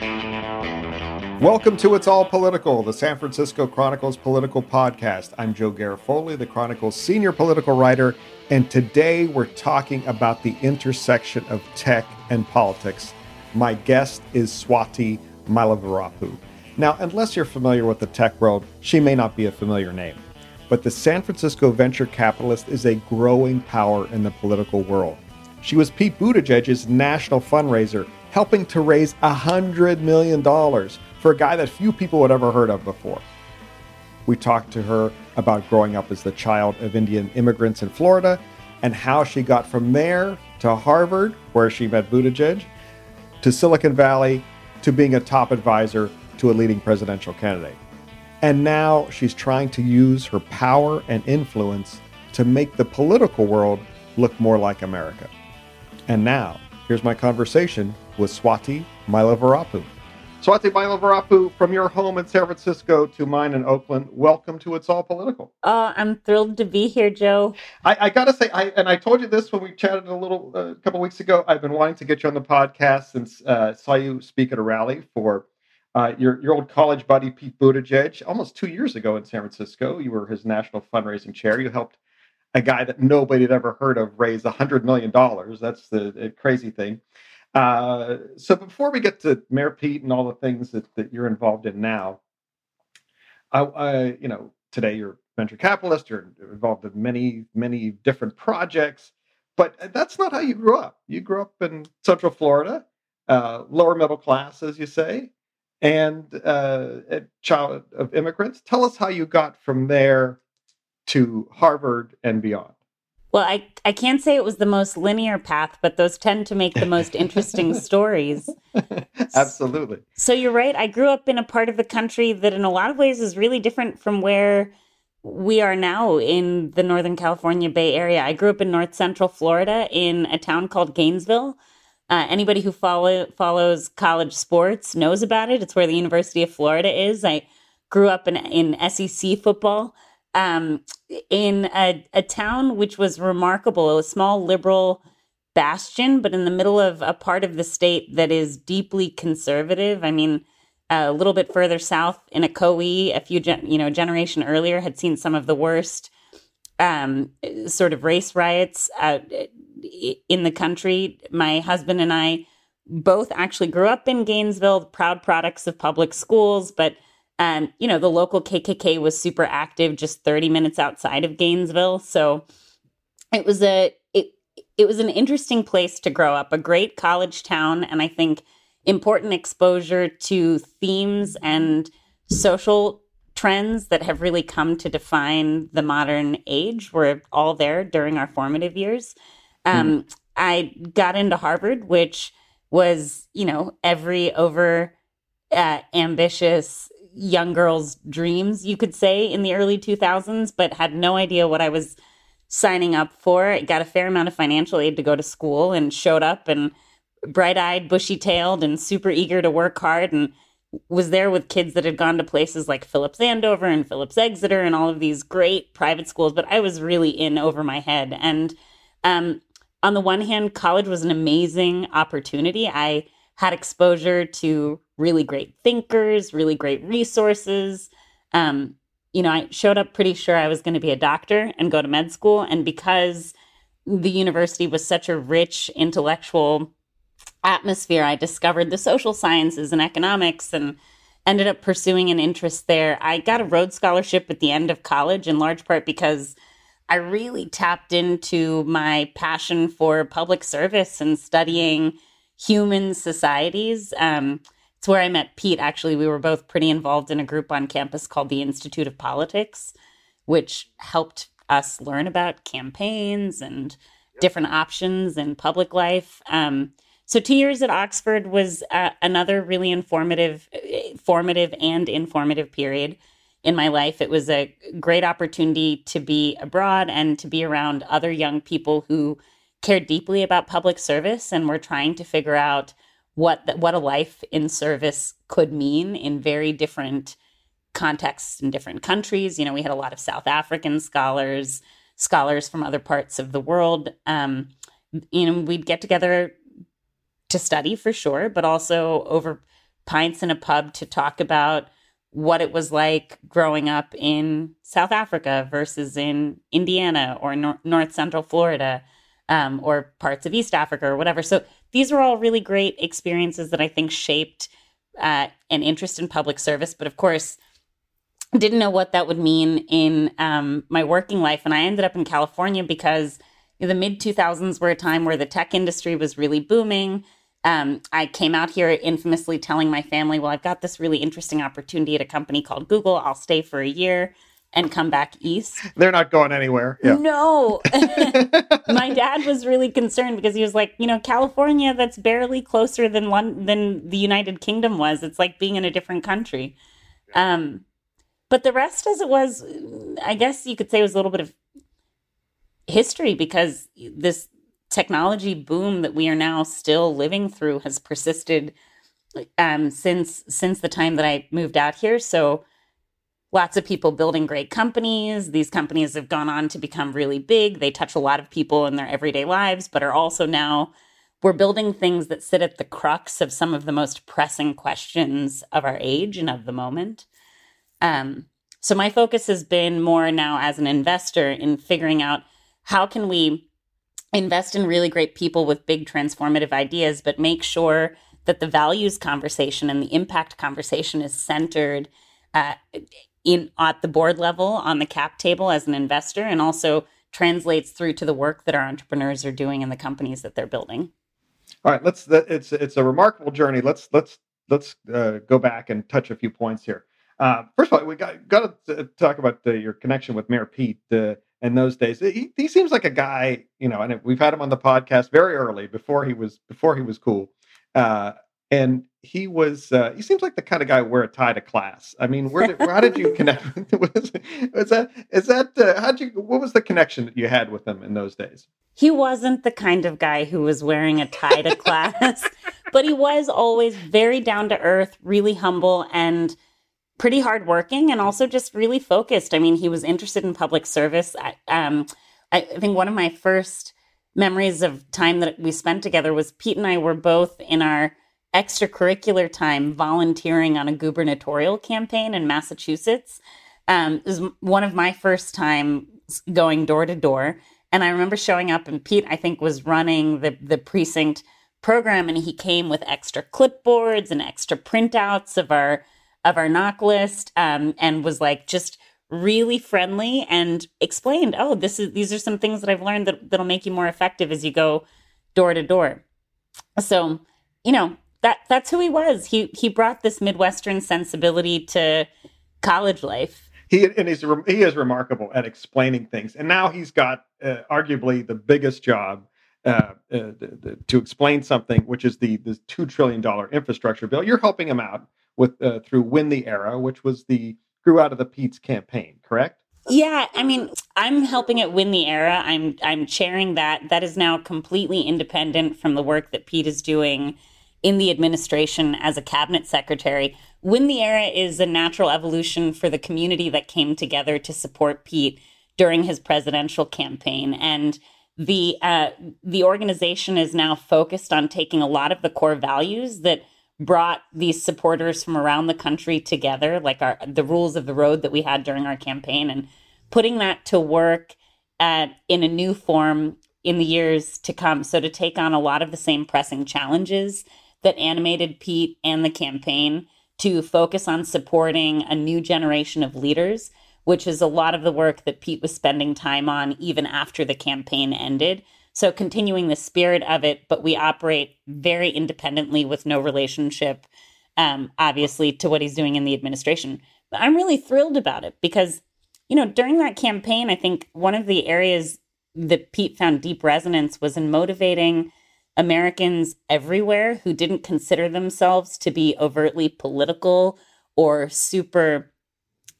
Welcome to It's All Political, the San Francisco Chronicles political podcast. I'm Joe Garofoli, the Chronicles senior political writer, and today we're talking about the intersection of tech and politics. My guest is Swati Mylavarapu. Now, unless you're familiar with the tech world, she may not be a familiar name. But the San Francisco venture capitalist is a growing power in the political world. She was Pete Buttigieg's national fundraiser, helping to raise $100 million for a guy that few people had ever heard of before. We talked to her about growing up as the child of Indian immigrants in Florida and how she got from there to Harvard, where she met Buttigieg, to Silicon Valley, to being a top advisor to a leading presidential candidate. And now she's trying to use her power and influence to make the political world look more like America. And now, here's my conversation with Swati Mylavarapu. Swati Mylavarapu, from your home in San Francisco to mine in Oakland, welcome to It's All Political. Oh, I'm thrilled to be here, Joe. I, I got to say, I, and I told you this when we chatted a little uh, a couple weeks ago. I've been wanting to get you on the podcast since uh, saw you speak at a rally for uh, your your old college buddy Pete Buttigieg almost two years ago in San Francisco. You were his national fundraising chair. You helped a guy that nobody had ever heard of raise a hundred million dollars. That's the, the crazy thing. Uh, so before we get to Mayor Pete and all the things that, that you're involved in now, I, I, you know, today you're venture capitalist, you're involved in many, many different projects, but that's not how you grew up. You grew up in Central Florida, uh, lower middle class, as you say, and uh, a child of immigrants. Tell us how you got from there to Harvard and beyond. Well, I, I can't say it was the most linear path, but those tend to make the most interesting stories. Absolutely. So you're right. I grew up in a part of the country that, in a lot of ways, is really different from where we are now in the Northern California Bay Area. I grew up in North Central Florida in a town called Gainesville. Uh, anybody who follow, follows college sports knows about it. It's where the University of Florida is. I grew up in, in SEC football um, in a, a town which was remarkable, a small liberal bastion, but in the middle of a part of the state that is deeply conservative. I mean, a little bit further south in Ocoee, a few gen- you know generation earlier, had seen some of the worst um, sort of race riots uh, in the country. My husband and I both actually grew up in Gainesville, proud products of public schools, but and, you know, the local KKK was super active just 30 minutes outside of Gainesville. So it was a, it, it was an interesting place to grow up, a great college town. And I think important exposure to themes and social trends that have really come to define the modern age were all there during our formative years. Um, mm. I got into Harvard, which was, you know, every over uh, ambitious young girl's dreams, you could say, in the early 2000s, but had no idea what I was signing up for. I got a fair amount of financial aid to go to school and showed up and bright eyed, bushy tailed, and super eager to work hard. And was there with kids that had gone to places like Phillips Andover and Phillips Exeter and all of these great private schools, but I was really in over my head. And um, on the one hand, college was an amazing opportunity. I had exposure to really great thinkers, really great resources. Um, you know, I showed up pretty sure I was going to be a doctor and go to med school. And because the university was such a rich intellectual atmosphere, I discovered the social sciences and economics and ended up pursuing an interest there. I got a Rhodes Scholarship at the end of college, in large part because I really tapped into my passion for public service and studying human societies. Um, it's where I met Pete. Actually, we were both pretty involved in a group on campus called the Institute of Politics, which helped us learn about campaigns and different options in public life. Um, so two years at Oxford was uh, another really informative, formative and informative period in my life. It was a great opportunity to be abroad and to be around other young people who care deeply about public service and we're trying to figure out what the, what a life in service could mean in very different contexts in different countries. You know, we had a lot of South African scholars, scholars from other parts of the world. Um, you know, we'd get together to study for sure, but also over pints in a pub to talk about what it was like growing up in South Africa versus in Indiana or nor- North Central Florida um, or parts of East Africa or whatever. So these were all really great experiences that I think shaped uh, an interest in public service. But of course, didn't know what that would mean in um, my working life. And I ended up in California because you know, the mid 2000s were a time where the tech industry was really booming. Um, I came out here infamously telling my family, well, I've got this really interesting opportunity at a company called Google. I'll stay for a year and come back east. They're not going anywhere. Yeah. No. My dad was really concerned because he was like, you know, California that's barely closer than London, than the United Kingdom was. It's like being in a different country. Um but the rest as it was I guess you could say it was a little bit of history because this technology boom that we are now still living through has persisted um since since the time that I moved out here. So lots of people building great companies. These companies have gone on to become really big. They touch a lot of people in their everyday lives, but are also now we're building things that sit at the crux of some of the most pressing questions of our age and of the moment. Um, so my focus has been more now as an investor in figuring out how can we invest in really great people with big transformative ideas, but make sure that the values conversation and the impact conversation is centered uh, in at the board level on the cap table as an investor and also translates through to the work that our entrepreneurs are doing in the companies that they're building. All right, let's. It's it's a remarkable journey. Let's let's let's uh, go back and touch a few points here. Uh, first of all, we got got to talk about the, your connection with Mayor Pete uh, in those days. He, he seems like a guy, you know, and we've had him on the podcast very early before he was before he was cool. Uh, and he was uh, he seems like the kind of guy who wear a tie to class. I mean, where did, how did you connect? was, was that is that uh, how did you what was the connection that you had with him in those days? He wasn't the kind of guy who was wearing a tie to class, but he was always very down to earth, really humble, and pretty hardworking, and also just really focused. I mean, he was interested in public service. I, um, I think one of my first memories of time that we spent together was Pete and I were both in our extracurricular time volunteering on a gubernatorial campaign in Massachusetts. Um, it was one of my first time going door to door. And I remember showing up, and Pete, I think, was running the, the precinct program, and he came with extra clipboards and extra printouts of our of our knock list, um, and was like just really friendly and explained, "Oh, this is these are some things that I've learned that that'll make you more effective as you go door to door." So, you know, that that's who he was. He he brought this midwestern sensibility to college life. He and he's he is remarkable at explaining things, and now he's got uh, arguably the biggest job uh, uh, the, the, to explain something, which is the the two trillion dollar infrastructure bill. You're helping him out with uh, through Win the Era, which was the grew out of the Pete's campaign, correct? Yeah, I mean, I'm helping it win the era. I'm I'm chairing that. That is now completely independent from the work that Pete is doing in the administration as a cabinet secretary. Win the Era is a natural evolution for the community that came together to support Pete during his presidential campaign. And the uh, the organization is now focused on taking a lot of the core values that brought these supporters from around the country together, like our the rules of the road that we had during our campaign, and putting that to work at, in a new form in the years to come. So to take on a lot of the same pressing challenges that animated Pete and the campaign to focus on supporting a new generation of leaders, which is a lot of the work that Pete was spending time on even after the campaign ended. So, continuing the spirit of it, but we operate very independently with no relationship, um, obviously, to what he's doing in the administration. But I'm really thrilled about it because, you know, during that campaign, I think one of the areas that Pete found deep resonance was in motivating Americans everywhere who didn't consider themselves to be overtly political or super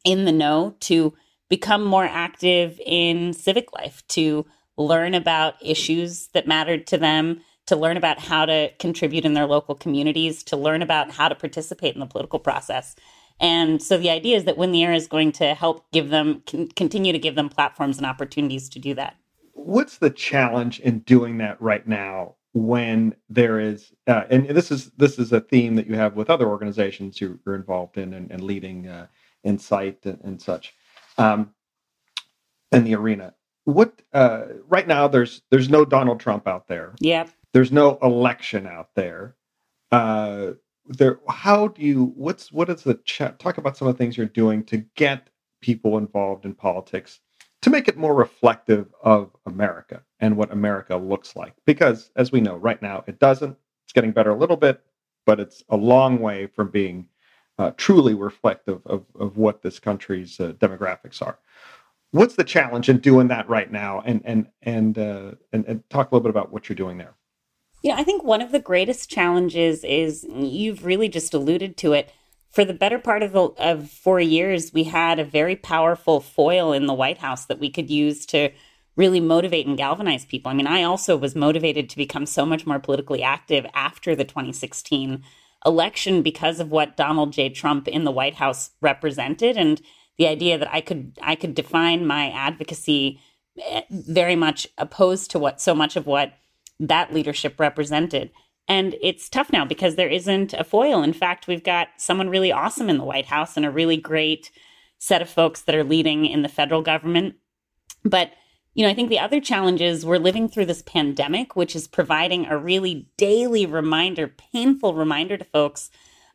in the know to become more active in civic life, to learn about issues that mattered to them, to learn about how to contribute in their local communities, to learn about how to participate in the political process. And so the idea is that Win the Era is going to help give them, continue to give them platforms and opportunities to do that. What's the challenge in doing that right now when there is, uh, and this is this is a theme that you have with other organizations you're, you're involved in and, and leading uh, Incite and, and such um, in the arena. What uh, right now? There's there's no Donald Trump out there. Yep. There's no election out there. Uh, there. How do you? What's what is the chat? Talk about some of the things you're doing to get people involved in politics to make it more reflective of America and what America looks like. Because as we know, right now it doesn't. It's getting better a little bit, but it's a long way from being uh, truly reflective of, of what this country's uh, demographics are. What's the challenge in doing that right now? And and and, uh, and and talk a little bit about what you're doing there. Yeah, I think one of the greatest challenges is you've really just alluded to it for the better part of, the, of four years, we had a very powerful foil in the White House that we could use to really motivate and galvanize people. I mean, I also was motivated to become so much more politically active after the 2016 election because of what Donald J. Trump in the White House represented and the idea that I could I could define my advocacy eh, very much opposed to what so much of what that leadership represented. And it's tough now because there isn't a foil. In fact, we've got someone really awesome in the White House and a really great set of folks that are leading in the federal government. But, you know, I think the other challenge is we're living through this pandemic, which is providing a really daily reminder, painful reminder to folks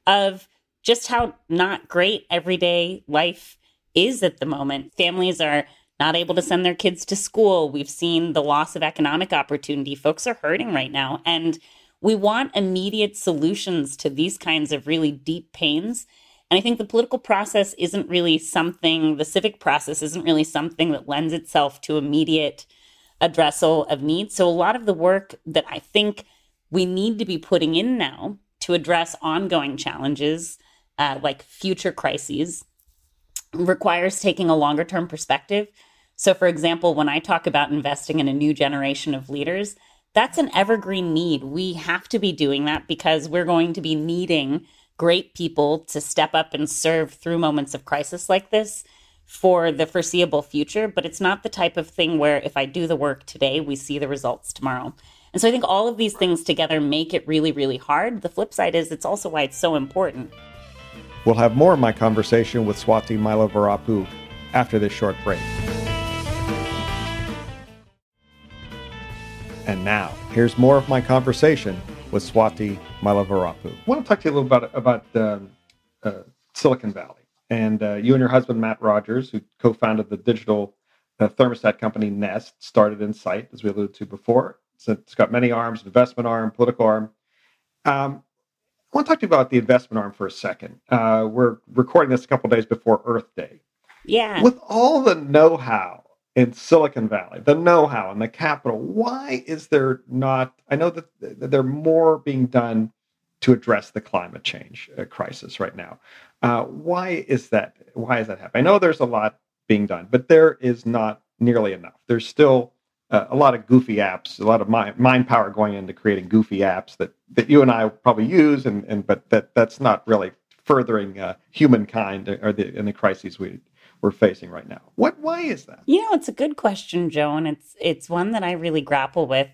of just how not great everyday life is at the moment. Families are not able to send their kids to school. We've seen the loss of economic opportunity. Folks are hurting right now. And we want immediate solutions to these kinds of really deep pains. And I think the political process isn't really something, the civic process isn't really something that lends itself to immediate addressal of needs. So a lot of the work that I think we need to be putting in now to address ongoing challenges uh, like future crises requires taking a longer term perspective. So, for example, when I talk about investing in a new generation of leaders, that's an evergreen need. We have to be doing that because we're going to be needing great people to step up and serve through moments of crisis like this for the foreseeable future. But it's not the type of thing where if I do the work today, we see the results tomorrow. And so I think all of these things together make it really, really hard. The flip side is it's also why it's so important. We'll have more of my conversation with Swati Mylavarapu after this short break. And now, here's more of my conversation with Swati Mylavarapu. I want to talk to you a little bit about, about um, uh, Silicon Valley. And uh, you and your husband, Matt Rogers, who co founded the digital uh, thermostat company Nest, started Incite, as we alluded to before. So it's got many arms investment arm, political arm. Um, I want to talk to you about the investment arm for a second. Uh, we're recording this a couple days before Earth Day. Yeah. With all the know how in Silicon Valley, the know-how and the capital. Why is there not? I know that there are more being done to address the climate change uh, crisis right now. Uh, why is that? Why is that happening? I know there's a lot being done, but there is not nearly enough. There's still uh, a lot of goofy apps, a lot of mind, mind power going into creating goofy apps that, that you and I probably use, and, and but that that's not really furthering uh, humankind or the in the crises we we're facing right now. What why is that? You know, it's a good question, Joan. it's it's one that I really grapple with.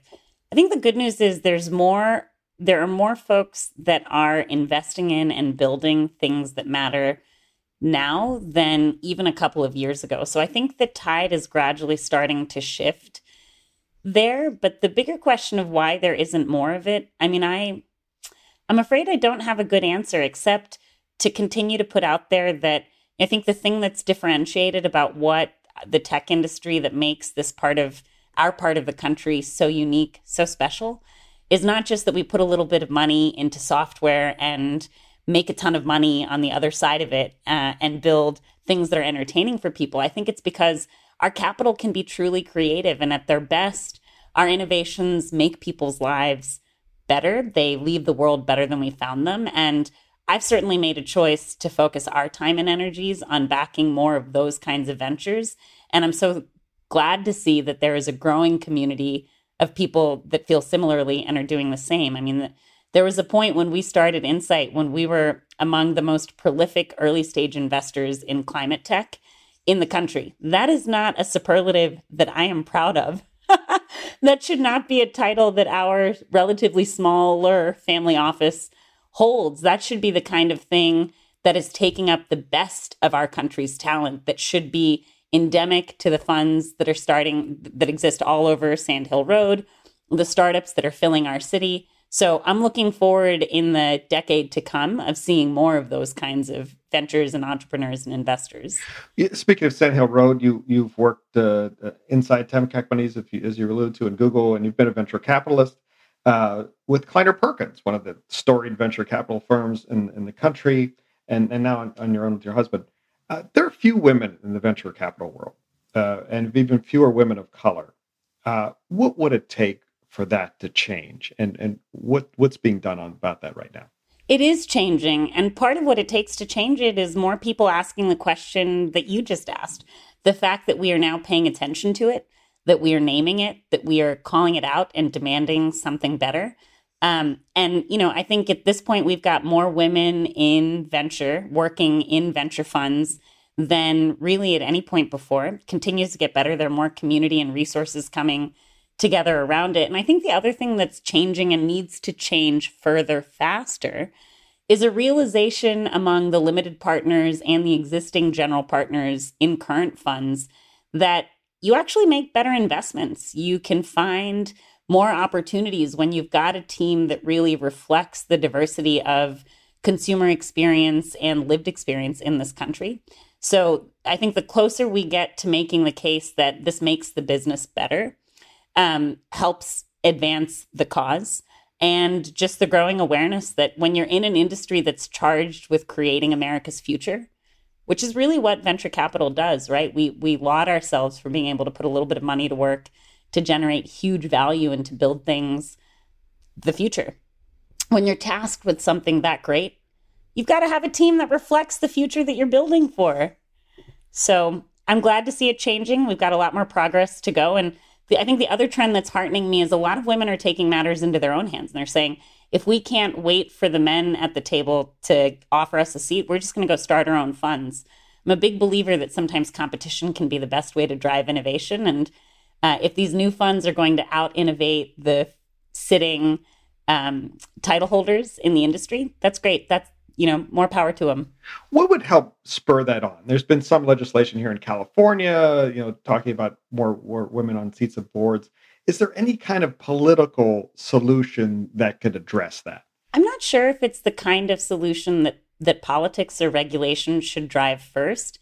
I think the good news is there's more there are more folks that are investing in and building things that matter now than even a couple of years ago. So I think the tide is gradually starting to shift there, but the bigger question of why there isn't more of it, I mean, I I'm afraid I don't have a good answer except to continue to put out there that I think the thing that's differentiated about what the tech industry that makes this part of our part of the country so unique, so special, is not just that we put a little bit of money into software and make a ton of money on the other side of it uh, and build things that are entertaining for people. I think it's because our capital can be truly creative and at their best, our innovations make people's lives better. They leave the world better than we found them. And I've certainly made a choice to focus our time and energies on backing more of those kinds of ventures. And I'm so glad to see that there is a growing community of people that feel similarly and are doing the same. I mean, there was a point when we started Incite when we were among the most prolific early stage investors in climate tech in the country. That is not a superlative that I am proud of. that should not be a title that our relatively smaller family office holds. That should be the kind of thing that is taking up the best of our country's talent that should be endemic to the funds that are starting that exist all over Sand Hill Road, the startups that are filling our city. So I'm looking forward in the decade to come of seeing more of those kinds of ventures and entrepreneurs and investors. Speaking of Sand Hill Road, you you've worked uh, uh inside tech companies, you, as you alluded to, in Google, and you've been a venture capitalist uh, with Kleiner Perkins, one of the storied venture capital firms in, in the country, and and now on, on your own with your husband. Uh, there are few women in the venture capital world, uh, and even fewer women of color. Uh, what would it take for that to change, and and what what's being done on about that right now? It is changing, and part of what it takes to change it is more people asking the question that you just asked. The fact that we are now paying attention to it, that we are naming it, that we are calling it out and demanding something better. Um, and, you know, I think at this point, we've got more women in venture, working in venture funds than really at any point before. It continues to get better. There are more community and resources coming together around it. And I think the other thing that's changing and needs to change further faster is a realization among the limited partners and the existing general partners in current funds that you actually make better investments. You can find more opportunities when you've got a team that really reflects the diversity of consumer experience and lived experience in this country. So I think the closer we get to making the case that this makes the business better, um, helps advance the cause, and just the growing awareness that when you're in an industry that's charged with creating America's future, which is really what venture capital does, right? We we laud ourselves for being able to put a little bit of money to work to generate huge value and to build things the future. When you're tasked with something that great, you've got to have a team that reflects the future that you're building for. So I'm glad to see it changing. We've got a lot more progress to go. And the, I think the other trend that's heartening me is a lot of women are taking matters into their own hands. And they're saying, if we can't wait for the men at the table to offer us a seat, we're just going to go start our own funds. I'm a big believer that sometimes competition can be the best way to drive innovation. And uh, if these new funds are going to out innovate the sitting um, title holders in the industry, that's great. That's you know more power to them. What would help spur that on? There's been some legislation here in California, you know, talking about more, more women on seats of boards. Is there any kind of political solution that could address that? I'm not sure if it's the kind of solution that that politics or regulation should drive first.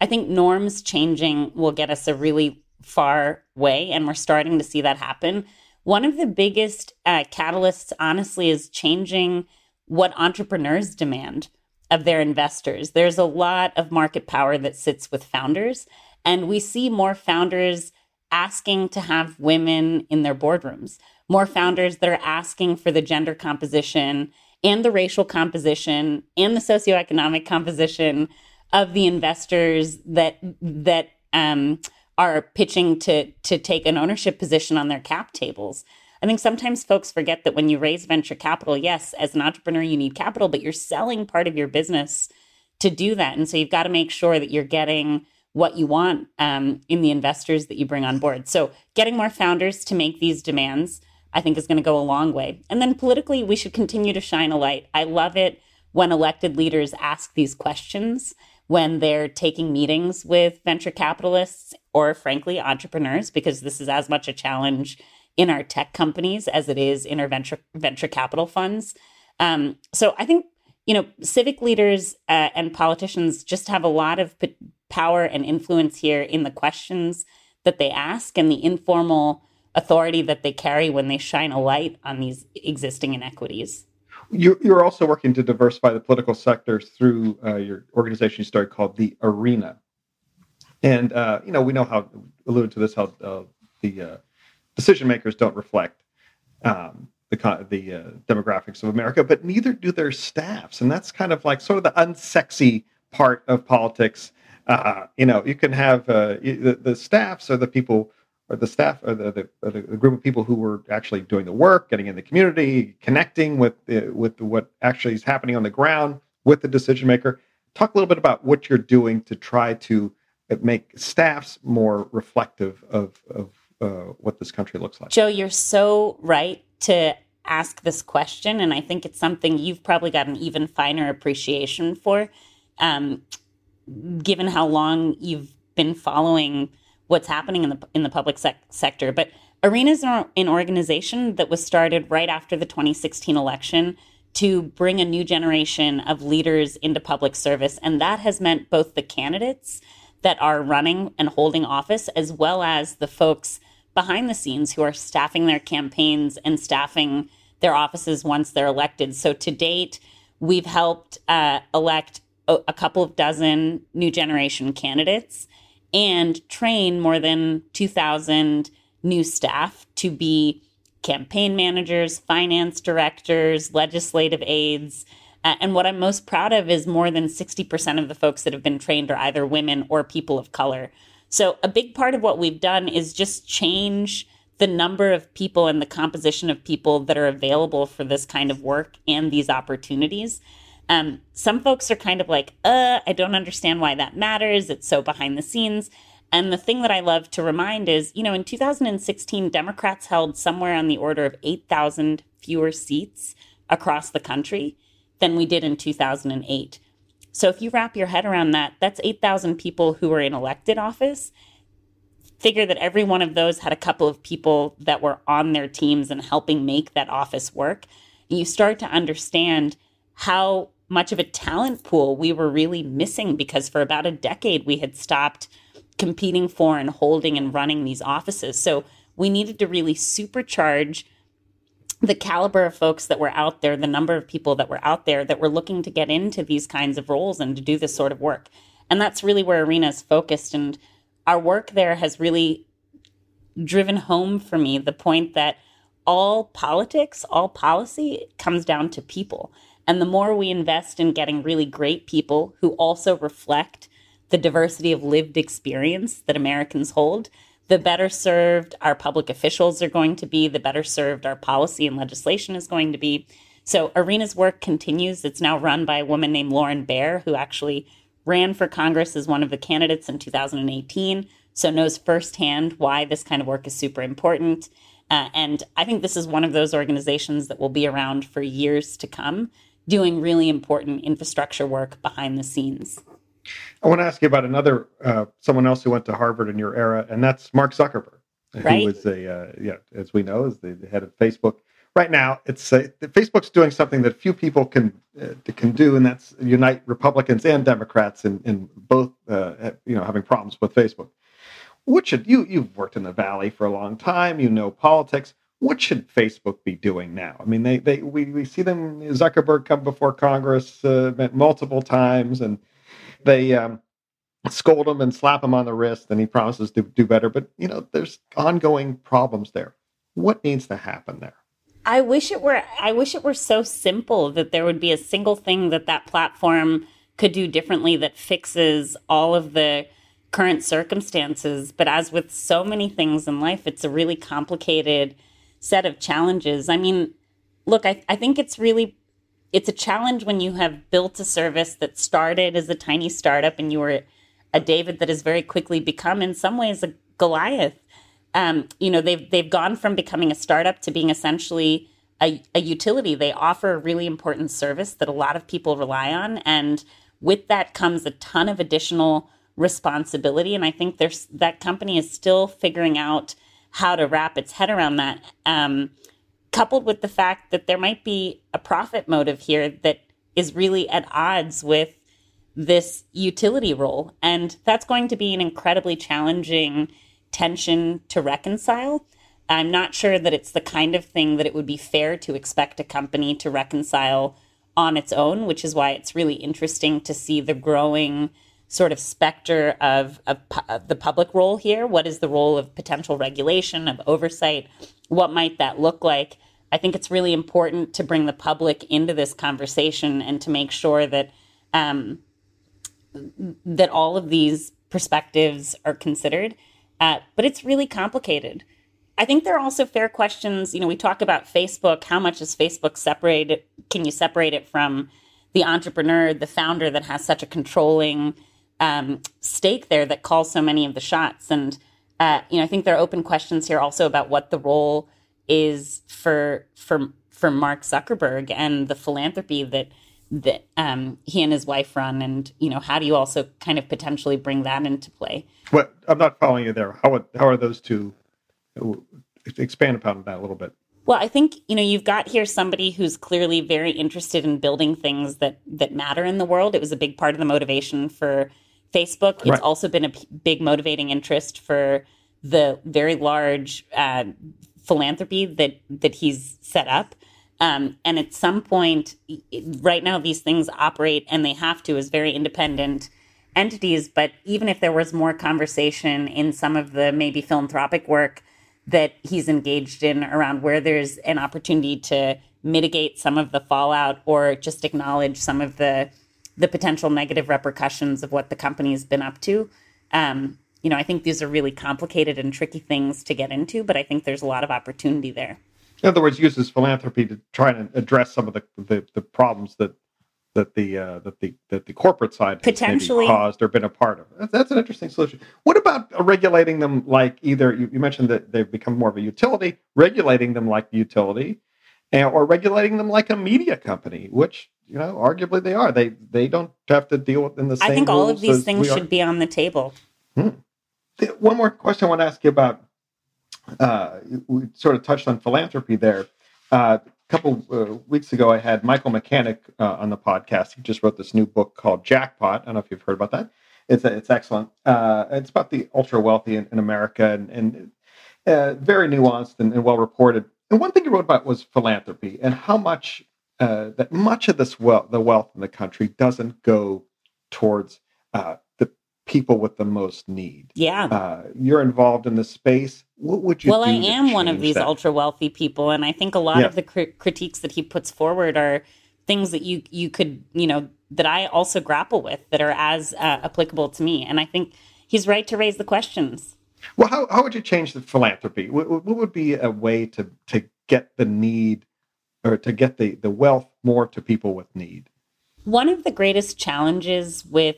I think norms changing will get us a really far way, and we're starting to see that happen. One of the biggest uh, catalysts, honestly, is changing what entrepreneurs demand of their investors. There's a lot of market power that sits with founders, and we see more founders asking to have women in their boardrooms, more founders that are asking for the gender composition and the racial composition and the socioeconomic composition of the investors that that um, are pitching to to take an ownership position on their cap tables. I think sometimes folks forget that when you raise venture capital, yes, as an entrepreneur you need capital, but you're selling part of your business to do that, and so you've got to make sure that you're getting what you want um, in the investors that you bring on board. So getting more founders to make these demands, I think, is going to go a long way. And then politically, we should continue to shine a light. I love it when elected leaders ask these questions when they're taking meetings with venture capitalists or frankly entrepreneurs because this is as much a challenge in our tech companies as it is in our venture venture capital funds um, so i think you know civic leaders uh, and politicians just have a lot of p- power and influence here in the questions that they ask and the informal authority that they carry when they shine a light on these existing inequities you're, also working to diversify the political sectors through uh, your organization you started called the Arena. And, uh, you know, we know how, alluded to this, how uh, the uh, decision makers don't reflect um, the, the uh, demographics of America, but neither do their staffs. And that's kind of like sort of the unsexy part of politics. Uh, you know, you can have the, the staffs are the people or the staff or the, the, or the, group of people who were actually doing the work, getting in the community, connecting with the, with what actually is happening on the ground with the decision maker. Talk a little bit about what you're doing to try to make staffs more reflective of, of, uh, what this country looks like. Joe, you're so right to ask this question, and I think it's something you've probably got an even finer appreciation for, um, given how long you've been following what's happening in the in the public sec- sector. But Arena is an organization that was started right after the 2016 election to bring a new generation of leaders into public service, and that has meant both the candidates that are running and holding office, as well as the folks behind the scenes who are staffing their campaigns and staffing their offices once they're elected. So to date, we've helped uh, elect a, a couple of dozen new generation candidates and train more than 2,000 new staff to be campaign managers, finance directors, legislative aides. Uh, and what I'm most proud of is more than 60% of the folks that have been trained are either women or people of color. So, a big part of what we've done is just change the number of people and the composition of people that are available for this kind of work and these opportunities. Um, some folks are kind of like, uh, I don't understand why that matters. It's so behind the scenes. And the thing that I love to remind is, you know, in 2016, Democrats held somewhere on the order of 8,000 fewer seats across the country than we did in 2008. So if you wrap your head around that, that's 8,000 people who were in elected office. Figure that every one of those had a couple of people that were on their teams and helping make that office work. You start to understand how much of a talent pool we were really missing because for about a decade we had stopped competing for and holding and running these offices. So we needed to really supercharge the caliber of folks that were out there, the number of people that were out there that were looking to get into these kinds of roles and to do this sort of work. And that's really where Arena is focused. And our work there has really driven home for me the point that all politics, all policy comes down to people. And the more we invest in getting really great people who also reflect the diversity of lived experience that Americans hold, the better served our public officials are going to be, the better served our policy and legislation is going to be. So Arena's work continues. It's now run by a woman named Lauren Baer, who actually ran for Congress as one of the candidates in 2018, so knows firsthand why this kind of work is super important. Uh, and I think this is one of those organizations that will be around for years to come, doing really important infrastructure work behind the scenes. I want to ask you about another uh, someone else who went to Harvard in your era, and that's Mark Zuckerberg, right. who was a uh, yeah, as we know, is the, the, head of Facebook. Right now, it's uh, Facebook's doing something that few people can uh, can do, and that's unite Republicans and Democrats in in both uh, you know having problems with Facebook. What should you you've worked in the Valley for a long time, you know politics. What should Facebook be doing now? I mean, they they we, we see them Zuckerberg come before Congress uh, multiple times and they um, scold him and slap him on the wrist, and he promises to do better. But you know, there's ongoing problems there. What needs to happen there? I wish it were. I wish it were so simple that there would be a single thing that that platform could do differently that fixes all of the current circumstances. But as with so many things in life, it's a really complicated set of challenges. I mean, look, I, I think it's really it's a challenge when you have built a service that started as a tiny startup and you were a David that has very quickly become, in some ways, a Goliath. Um, you know, they've they've gone from becoming a startup to being essentially a, a utility. They offer a really important service that a lot of people rely on, and with that comes a ton of additional responsibility. And I think there's that company is still figuring out how to wrap its head around that. Um, coupled with the fact that there might be a profit motive here that is really at odds with this utility role. And that's going to be an incredibly challenging tension to reconcile. I'm not sure that it's the kind of thing that it would be fair to expect a company to reconcile on its own, which is why it's really interesting to see the growing sort of specter of, of, of, the public role here. What is the role of potential regulation, of oversight? What might that look like? I think it's really important to bring the public into this conversation and to make sure that um, that all of these perspectives are considered. Uh, but it's really complicated. I think there are also fair questions. You know, we talk about Facebook. How much is Facebook separated? Can you separate it from the entrepreneur, the founder that has such a controlling um, stake there that calls so many of the shots? And uh, you know, I think there are open questions here also about what the role is for for for Mark Zuckerberg and the philanthropy that that um, he and his wife run, and you know, how do you also kind of potentially bring that into play? What I'm not following you there. How how are those two? Expand upon that a little bit. Well, I think you know you've got here somebody who's clearly very interested in building things that that matter in the world. It was a big part of the motivation for Facebook. It's right. also been a p- big motivating interest for the very large uh, philanthropy that that he's set up. Um, and at some point, right now, these things operate and they have to as very independent entities. But even if there was more conversation in some of the maybe philanthropic work that he's engaged in around where there's an opportunity to mitigate some of the fallout or just acknowledge some of the the potential negative repercussions of what the company's been up to. Um, you know, I think these are really complicated and tricky things to get into, but I think there's a lot of opportunity there. In other words, uses philanthropy to try and address some of the the, the problems that that the uh, that the that the corporate side potentially caused or been a part of. That's, that's, an interesting solution. What about regulating them like either you, you, mentioned that they've become more of a utility, regulating them like the utility, and, or regulating them like a media company, which you know arguably they are. They they don't have to deal with in the same. I think all of these things should be on the table. Hmm. One more question I want to ask you about. Uh, we sort of touched on philanthropy there. Uh, a couple uh, weeks ago, I had Michael Mechanic uh, on the podcast. He just wrote this new book called Jackpot. I don't know if you've heard about that. It's it's excellent. Uh, it's about the ultra wealthy in, in America and, and uh, very nuanced and, and well reported. And one thing he wrote about was philanthropy and how much that much of this wealth, the wealth in the country, doesn't go towards uh, the people with the most need. Yeah. Uh, you're involved in the space. What would you Well, I am one of these ultra wealthy people. And I think a lot yeah. of the cr- critiques that he puts forward are things that you, you could, you know, that I also grapple with that are as uh, applicable to me. And I think he's right to raise the questions. Well, how, how would you change the philanthropy? What, what would be a way to, to get the need or to get the, the wealth more to people with need? One of the greatest challenges with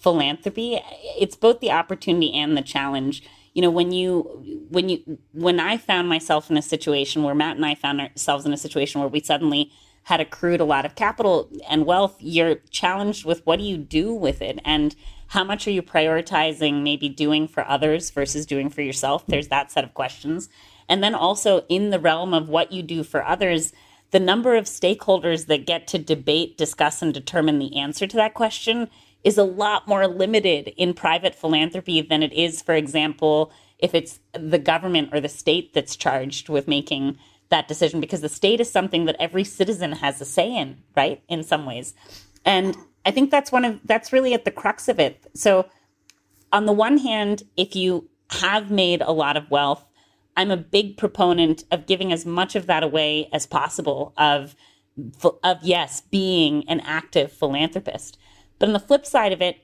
philanthropy it's both the opportunity and the challenge. You know when you when you when i found myself in a situation where matt and i found ourselves in a situation where we suddenly had accrued a lot of capital and wealth you're challenged with what do you do with it? And how much are you prioritizing maybe doing for others versus doing for yourself? There's that set of questions. And then also in the realm of what you do for others the number of stakeholders that get to debate discuss and determine the answer to that question is a lot more limited in private philanthropy than it is, for example, if it's the government or the state that's charged with making that decision, because the state is something that every citizen has a say in, right? In some ways. And I think that's one of that's really at the crux of it. So on the one hand, if you have made a lot of wealth, I'm a big proponent of giving as much of that away as possible of of yes, being an active philanthropist. But on the flip side of it,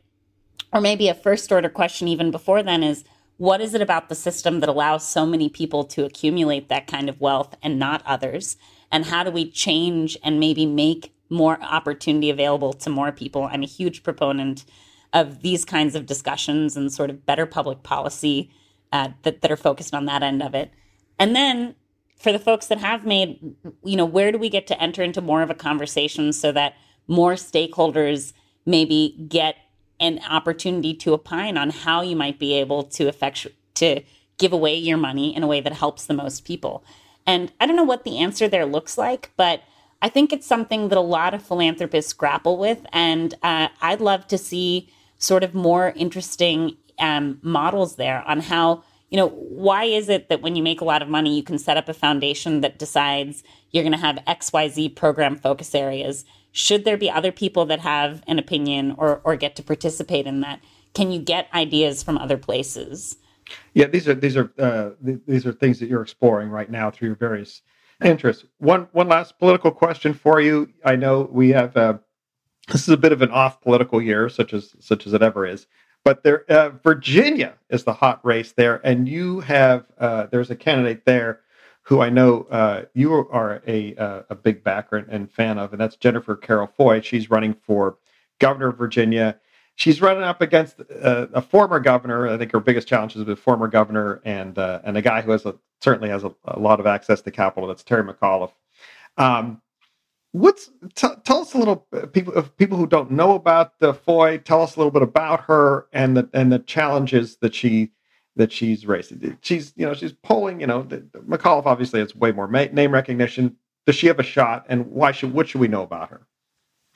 or maybe a first order question even before then is what is it about the system that allows so many people to accumulate that kind of wealth and not others? And how do we change and maybe make more opportunity available to more people? I'm a huge proponent of these kinds of discussions and sort of better public policy uh, that, that are focused on that end of it. And then for the folks that have made, you know, where do we get to enter into more of a conversation so that more stakeholders maybe get an opportunity to opine on how you might be able to effectu- to give away your money in a way that helps the most people. And I don't know what the answer there looks like, but I think it's something that a lot of philanthropists grapple with. And uh, I'd love to see sort of more interesting um, models there on how, you know, why is it that when you make a lot of money, you can set up a foundation that decides you're going to have XYZ program focus areas should there be other people that have an opinion or, or get to participate in that? Can you get ideas from other places? Yeah, these are these are uh, these are things that you're exploring right now through your various interests. One one last political question for you. I know we have uh, this is a bit of an off political year, such as such as it ever is. But there, uh, Virginia is the hot race there, and you have uh, there's a candidate there who I know uh, you are a uh, a big backer and fan of, and that's Jennifer Carroll Foy. She's running for governor of Virginia. she's running up against uh, a former governor. I think her biggest challenge is with former governor and uh, and a guy who has a, certainly has a, a, lot of access to capital. That's Terry McAuliffe. Um, what's t- tell us a little uh, people of people who don't know about the Foy. Tell us a little bit about her and the and the challenges that she that she's racing. She's you know she's polling. You know the, the McAuliffe obviously has way more ma- name recognition. Does she have a shot? And why should what should we know about her?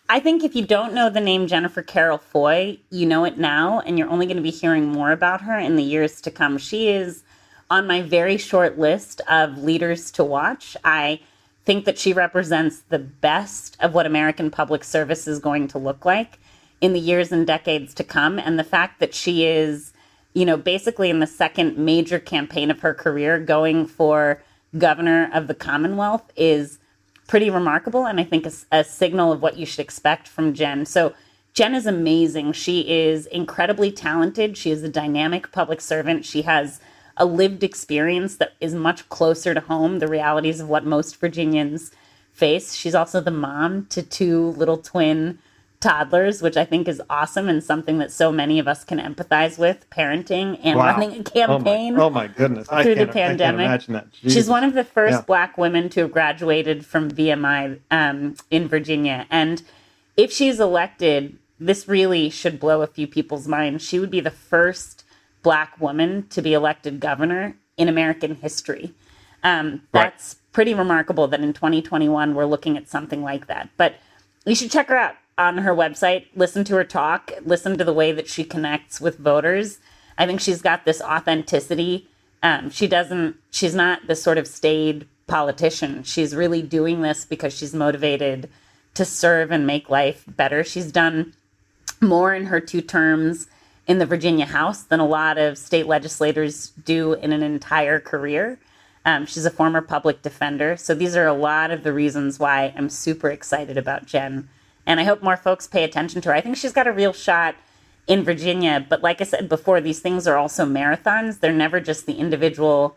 I think if you don't know the name Jennifer Carroll Foy, you know it now, and you're only going to be hearing more about her in the years to come. She is on my very short list of leaders to watch. I think that she represents the best of what American public service is going to look like in the years and decades to come. And the fact that she is, you know, basically in the second major campaign of her career going for governor of the Commonwealth is pretty remarkable and I think a, a signal of what you should expect from Jen. So Jen is amazing. She is incredibly talented. She is a dynamic public servant. She has a lived experience that is much closer to home, the realities of what most Virginians face. She's also the mom to two little twin toddlers, which I think is awesome and something that so many of us can empathize with parenting and wow. running a campaign. Oh my, oh my goodness. Through the pandemic. She's one of the first yeah. black women to have graduated from VMI um, in Virginia. And if she's elected, this really should blow a few people's minds. She would be the first black woman to be elected governor in American history. Um, that's right. pretty remarkable that in 2021 we're looking at something like that. But you should check her out on her website, listen to her talk, listen to the way that she connects with voters. I think she's got this authenticity. Um, she doesn't, she's not this sort of staid politician. She's really doing this because she's motivated to serve and make life better. She's done more in her two terms in the Virginia House than a lot of state legislators do in an entire career. Um, she's a former public defender. So these are a lot of the reasons why I'm super excited about Jen and I hope more folks pay attention to her. I think she's got a real shot in Virginia. But like I said before, these things are also marathons. They're never just the individual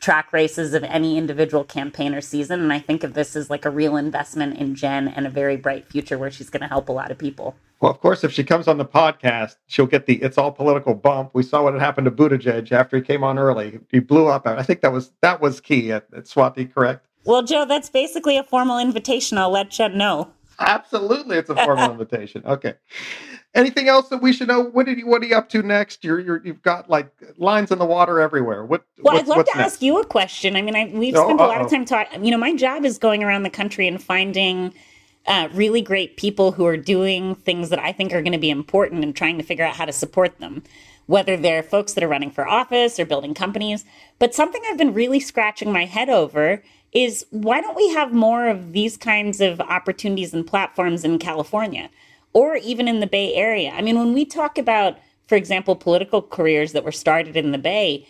track races of any individual campaign or season. And I think of this as like a real investment in Jen and a very bright future where she's going to help a lot of people. Well, of course, if she comes on the podcast, she'll get the "It's all political" bump. We saw what had happened to Buttigieg after he came on early. He blew up. I think that was that was key at, at Swati, correct? Well, Joe, that's basically a formal invitation. I'll let Jen know. Absolutely, it's a formal invitation. Okay. Anything else that we should know? What did you, what are you up to next? You're, you're you've got like lines in the water everywhere. What? Well, I'd love to next? ask you a question. I mean, I, we've oh, spent a lot of time talking. You know, my job is going around the country and finding uh, really great people who are doing things that I think are going to be important and trying to figure out how to support them. Whether they're folks that are running for office or building companies. But something I've been really scratching my head over is why don't we have more of these kinds of opportunities and platforms in California or even in the Bay Area? I mean, when we talk about, for example, political careers that were started in the Bay,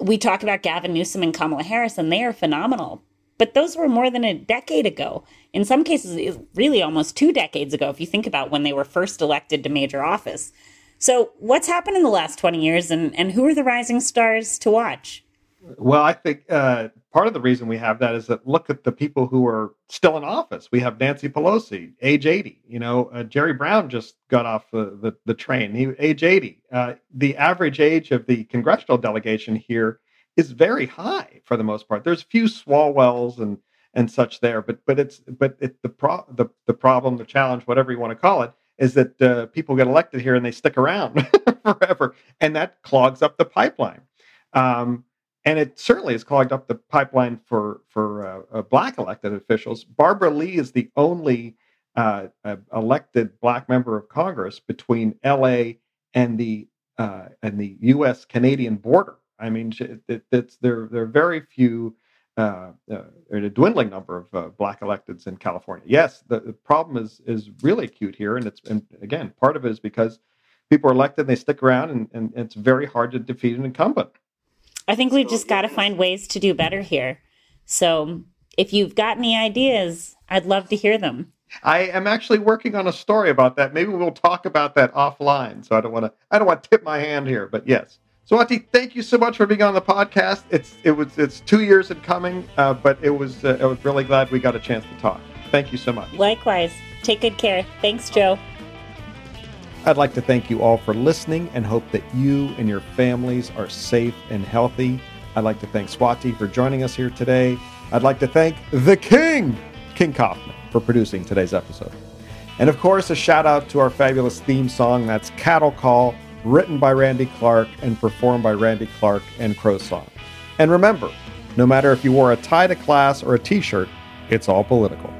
we talk about Gavin Newsom and Kamala Harris, and they are phenomenal. But those were more than a decade ago. In some cases, really almost two decades ago, if you think about when they were first elected to major office. So, what's happened in the last 20 years, and, and who are the rising stars to watch? Well, I think uh, part of the reason we have that is that look at the people who are still in office. We have Nancy Pelosi, age 80. You know, uh, Jerry Brown just got off the, the, the train, he, age 80. Uh, the average age of the congressional delegation here is very high for the most part. There's a few Swalwells and and such there, but but it's but it, the pro the, the problem, the challenge, whatever you want to call it, is that uh, people get elected here and they stick around forever, and that clogs up the pipeline. Um, and it certainly has clogged up the pipeline for for uh, uh, black elected officials. Barbara Lee is the only uh, uh elected black member of Congress between L.A. and the uh, and the U.S. Canadian border. I mean, it, it's there. There are very few. Uh, a dwindling number of black electeds in California. Yes, the, the, problem is is really acute here, and it's and again part of it is because people are elected, and they stick around, and, and it's very hard to defeat an incumbent. I think we've just got to find ways to do better here. So if you've got any ideas, I'd love to hear them. I am actually working on a story about that. Maybe we'll talk about that offline. So I don't want to I don't want to tip my hand here, but yes. So, Swati, thank you so much for being on the podcast. It's it was it's two years in coming, uh, but it was uh, I was really glad we got a chance to talk. Thank you so much. Likewise. Take good care. Thanks, Joe. I'd like to thank you all for listening and hope that you and your families are safe and healthy. I'd like to thank Swati for joining us here today. I'd like to thank the King, King Kaufman, for producing today's episode. And of course, a shout out to our fabulous theme song that's Cattle Call, written by Randy Clark and performed by Randy Clark and Crow Song. And remember, no matter if you wore a tie to class or a t shirt, it's all political.